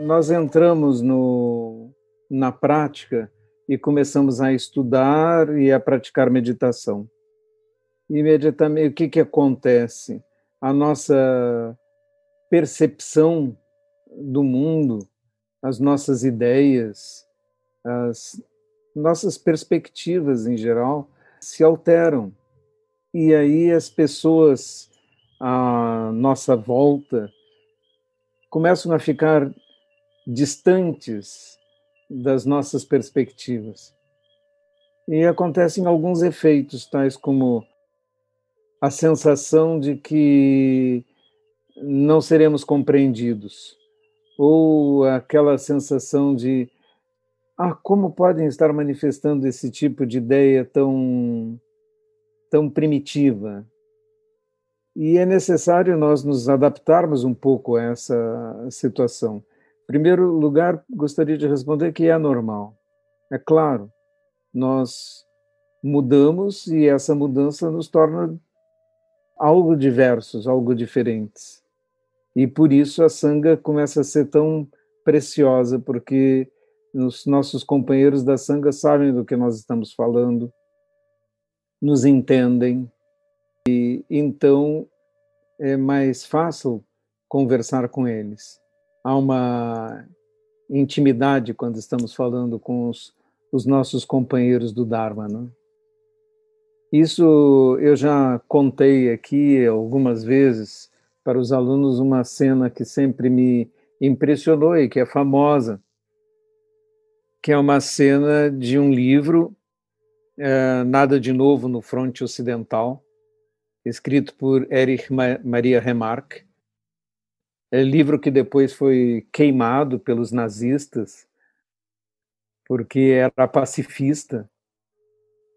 Nós entramos no, na prática e começamos a estudar e a praticar meditação. Imediatamente, o que, que acontece? A nossa percepção do mundo, as nossas ideias, as nossas perspectivas em geral se alteram. E aí as pessoas à nossa volta começam a ficar distantes das nossas perspectivas. E acontecem alguns efeitos, tais como a sensação de que não seremos compreendidos, ou aquela sensação de ah, como podem estar manifestando esse tipo de ideia tão tão primitiva? E é necessário nós nos adaptarmos um pouco a essa situação. Primeiro lugar, gostaria de responder que é normal. É claro, nós mudamos e essa mudança nos torna algo diversos, algo diferentes. E por isso a sanga começa a ser tão preciosa, porque os nossos companheiros da sanga sabem do que nós estamos falando, nos entendem, e então é mais fácil conversar com eles. Há uma intimidade quando estamos falando com os, os nossos companheiros do Dharma. Não? É? Isso eu já contei aqui algumas vezes para os alunos uma cena que sempre me impressionou e que é famosa, que é uma cena de um livro, é, Nada de Novo no Fronte Ocidental, escrito por Erich Maria Remarque, é livro que depois foi queimado pelos nazistas, porque era pacifista,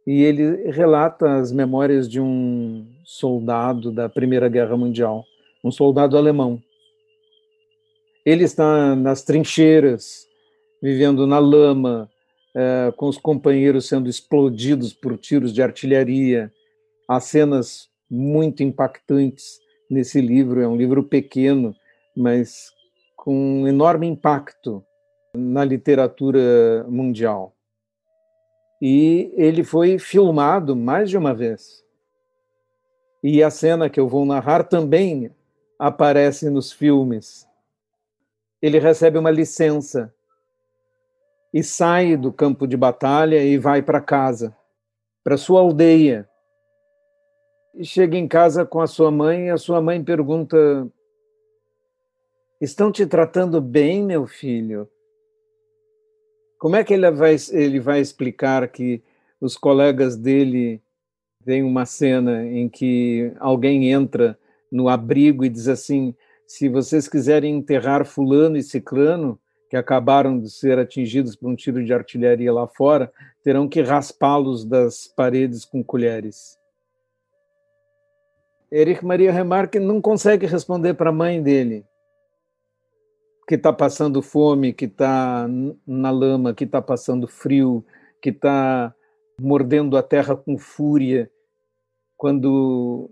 e ele relata as memórias de um soldado da Primeira Guerra Mundial, um soldado alemão. Ele está nas trincheiras, vivendo na lama, é, com os companheiros sendo explodidos por tiros de artilharia. Há cenas muito impactantes nesse livro. É um livro pequeno, mas com um enorme impacto na literatura mundial. E ele foi filmado mais de uma vez. E a cena que eu vou narrar também aparece nos filmes. Ele recebe uma licença e sai do campo de batalha e vai para casa, para sua aldeia, e chega em casa com a sua mãe e a sua mãe pergunta: Estão te tratando bem, meu filho? Como é que ele vai, ele vai explicar que os colegas dele têm uma cena em que alguém entra no abrigo e diz assim: se vocês quiserem enterrar Fulano e Ciclano, que acabaram de ser atingidos por um tiro de artilharia lá fora, terão que raspá-los das paredes com colheres. Erich Maria Remarque não consegue responder para a mãe dele, que está passando fome, que está na lama, que está passando frio, que está mordendo a terra com fúria, quando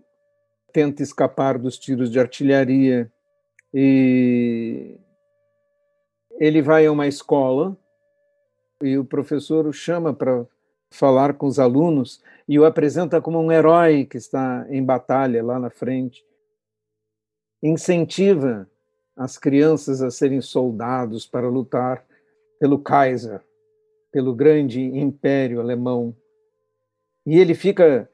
tenta escapar dos tiros de artilharia. E ele vai a uma escola e o professor o chama para falar com os alunos e o apresenta como um herói que está em batalha lá na frente. Incentiva as crianças a serem soldados para lutar pelo Kaiser, pelo grande império alemão. E ele fica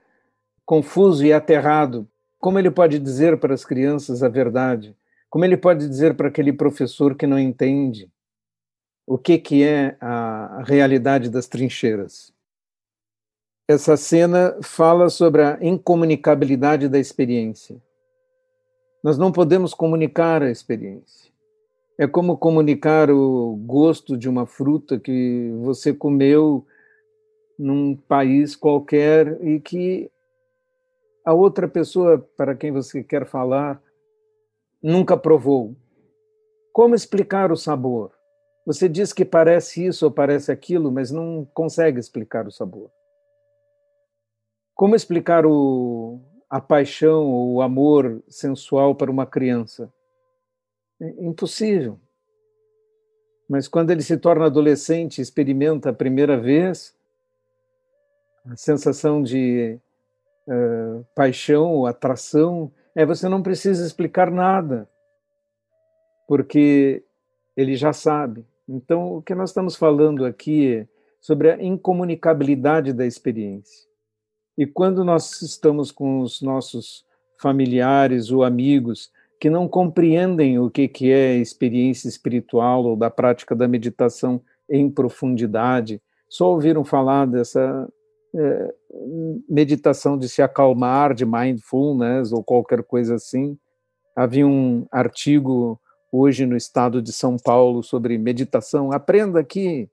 confuso e aterrado. Como ele pode dizer para as crianças a verdade? Como ele pode dizer para aquele professor que não entende o que, que é a realidade das trincheiras? essa cena fala sobre a incomunicabilidade da experiência. Nós não podemos comunicar a experiência. É como comunicar o gosto de uma fruta que você comeu num país qualquer e que a outra pessoa para quem você quer falar nunca provou. Como explicar o sabor? Você diz que parece isso ou parece aquilo, mas não consegue explicar o sabor. Como explicar o, a paixão, o amor sensual para uma criança? É impossível. Mas quando ele se torna adolescente, experimenta a primeira vez a sensação de uh, paixão ou atração, é você não precisa explicar nada, porque ele já sabe. Então, o que nós estamos falando aqui é sobre a incomunicabilidade da experiência. E quando nós estamos com os nossos familiares ou amigos que não compreendem o que que é experiência espiritual ou da prática da meditação em profundidade, só ouviram falar dessa é, meditação de se acalmar, de mindfulness ou qualquer coisa assim. Havia um artigo hoje no estado de São Paulo sobre meditação. Aprenda aqui,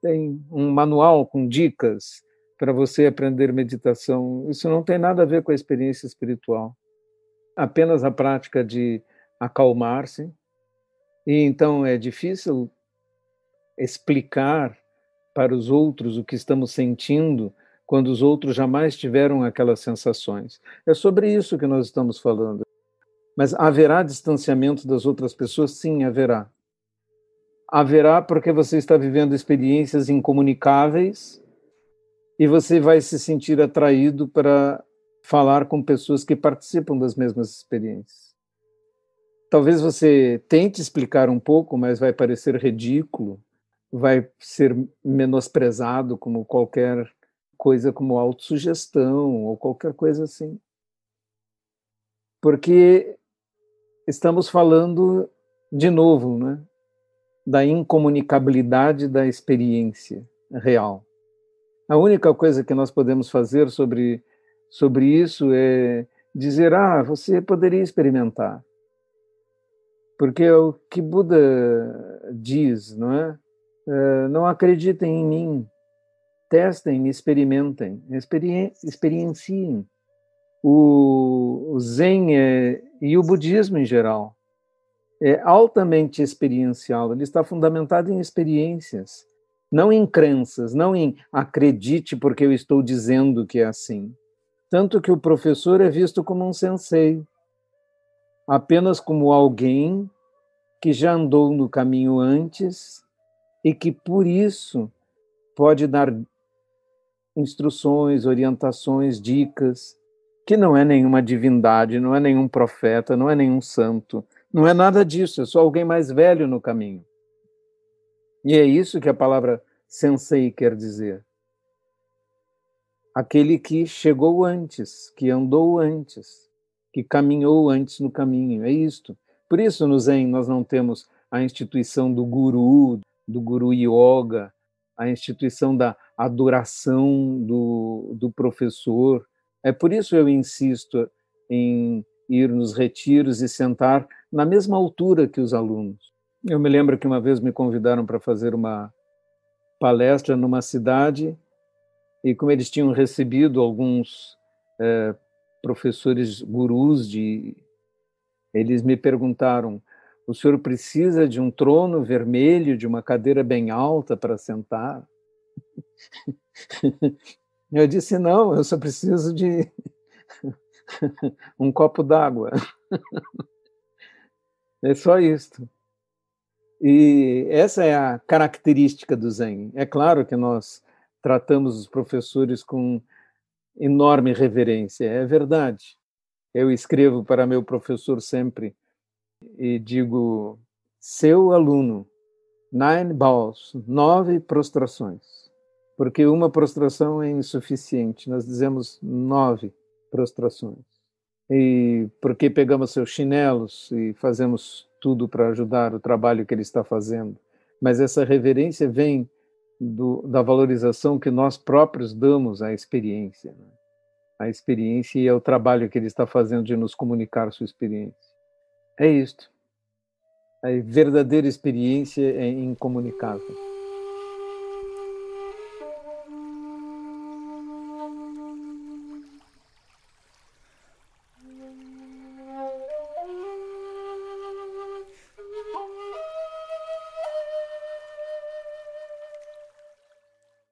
tem um manual com dicas para você aprender meditação. Isso não tem nada a ver com a experiência espiritual. Apenas a prática de acalmar-se. E então é difícil explicar para os outros o que estamos sentindo quando os outros jamais tiveram aquelas sensações. É sobre isso que nós estamos falando. Mas haverá distanciamento das outras pessoas? Sim, haverá. Haverá porque você está vivendo experiências incomunicáveis e você vai se sentir atraído para falar com pessoas que participam das mesmas experiências. Talvez você tente explicar um pouco, mas vai parecer ridículo, vai ser menosprezado como qualquer coisa como autossugestão ou qualquer coisa assim. Porque estamos falando de novo, né, da incomunicabilidade da experiência real. A única coisa que nós podemos fazer sobre sobre isso é dizer: "Ah, você poderia experimentar". Porque é o que Buda diz, não é? é não acreditem em mim, testem, experimentem, experien experienciem. O, o Zen é, e o budismo em geral é altamente experiencial, ele está fundamentado em experiências, não em crenças, não em acredite porque eu estou dizendo que é assim. Tanto que o professor é visto como um sensei, apenas como alguém que já andou no caminho antes e que por isso pode dar instruções, orientações, dicas, que não é nenhuma divindade, não é nenhum profeta, não é nenhum santo, não é nada disso, é só alguém mais velho no caminho. E é isso que a palavra sensei quer dizer. Aquele que chegou antes, que andou antes, que caminhou antes no caminho, é isto. Por isso no Zen nós não temos a instituição do guru, do guru yoga, a instituição da adoração do, do professor. É por isso eu insisto em ir nos retiros e sentar na mesma altura que os alunos. Eu me lembro que uma vez me convidaram para fazer uma palestra numa cidade e como eles tinham recebido alguns é, professores gurus de eles me perguntaram o senhor precisa de um trono vermelho, de uma cadeira bem alta para sentar? Eu disse: não, eu só preciso de um copo d'água. É só isto. E essa é a característica do Zen. É claro que nós tratamos os professores com enorme reverência, é verdade. Eu escrevo para meu professor sempre e digo: seu aluno, nine bows, nove prostrações, porque uma prostração é insuficiente, nós dizemos nove prostrações. E porque pegamos seus chinelos e fazemos tudo para ajudar o trabalho que ele está fazendo. Mas essa reverência vem do, da valorização que nós próprios damos à experiência. Né? A experiência e ao trabalho que ele está fazendo de nos comunicar sua experiência. É isto. A verdadeira experiência é incomunicável.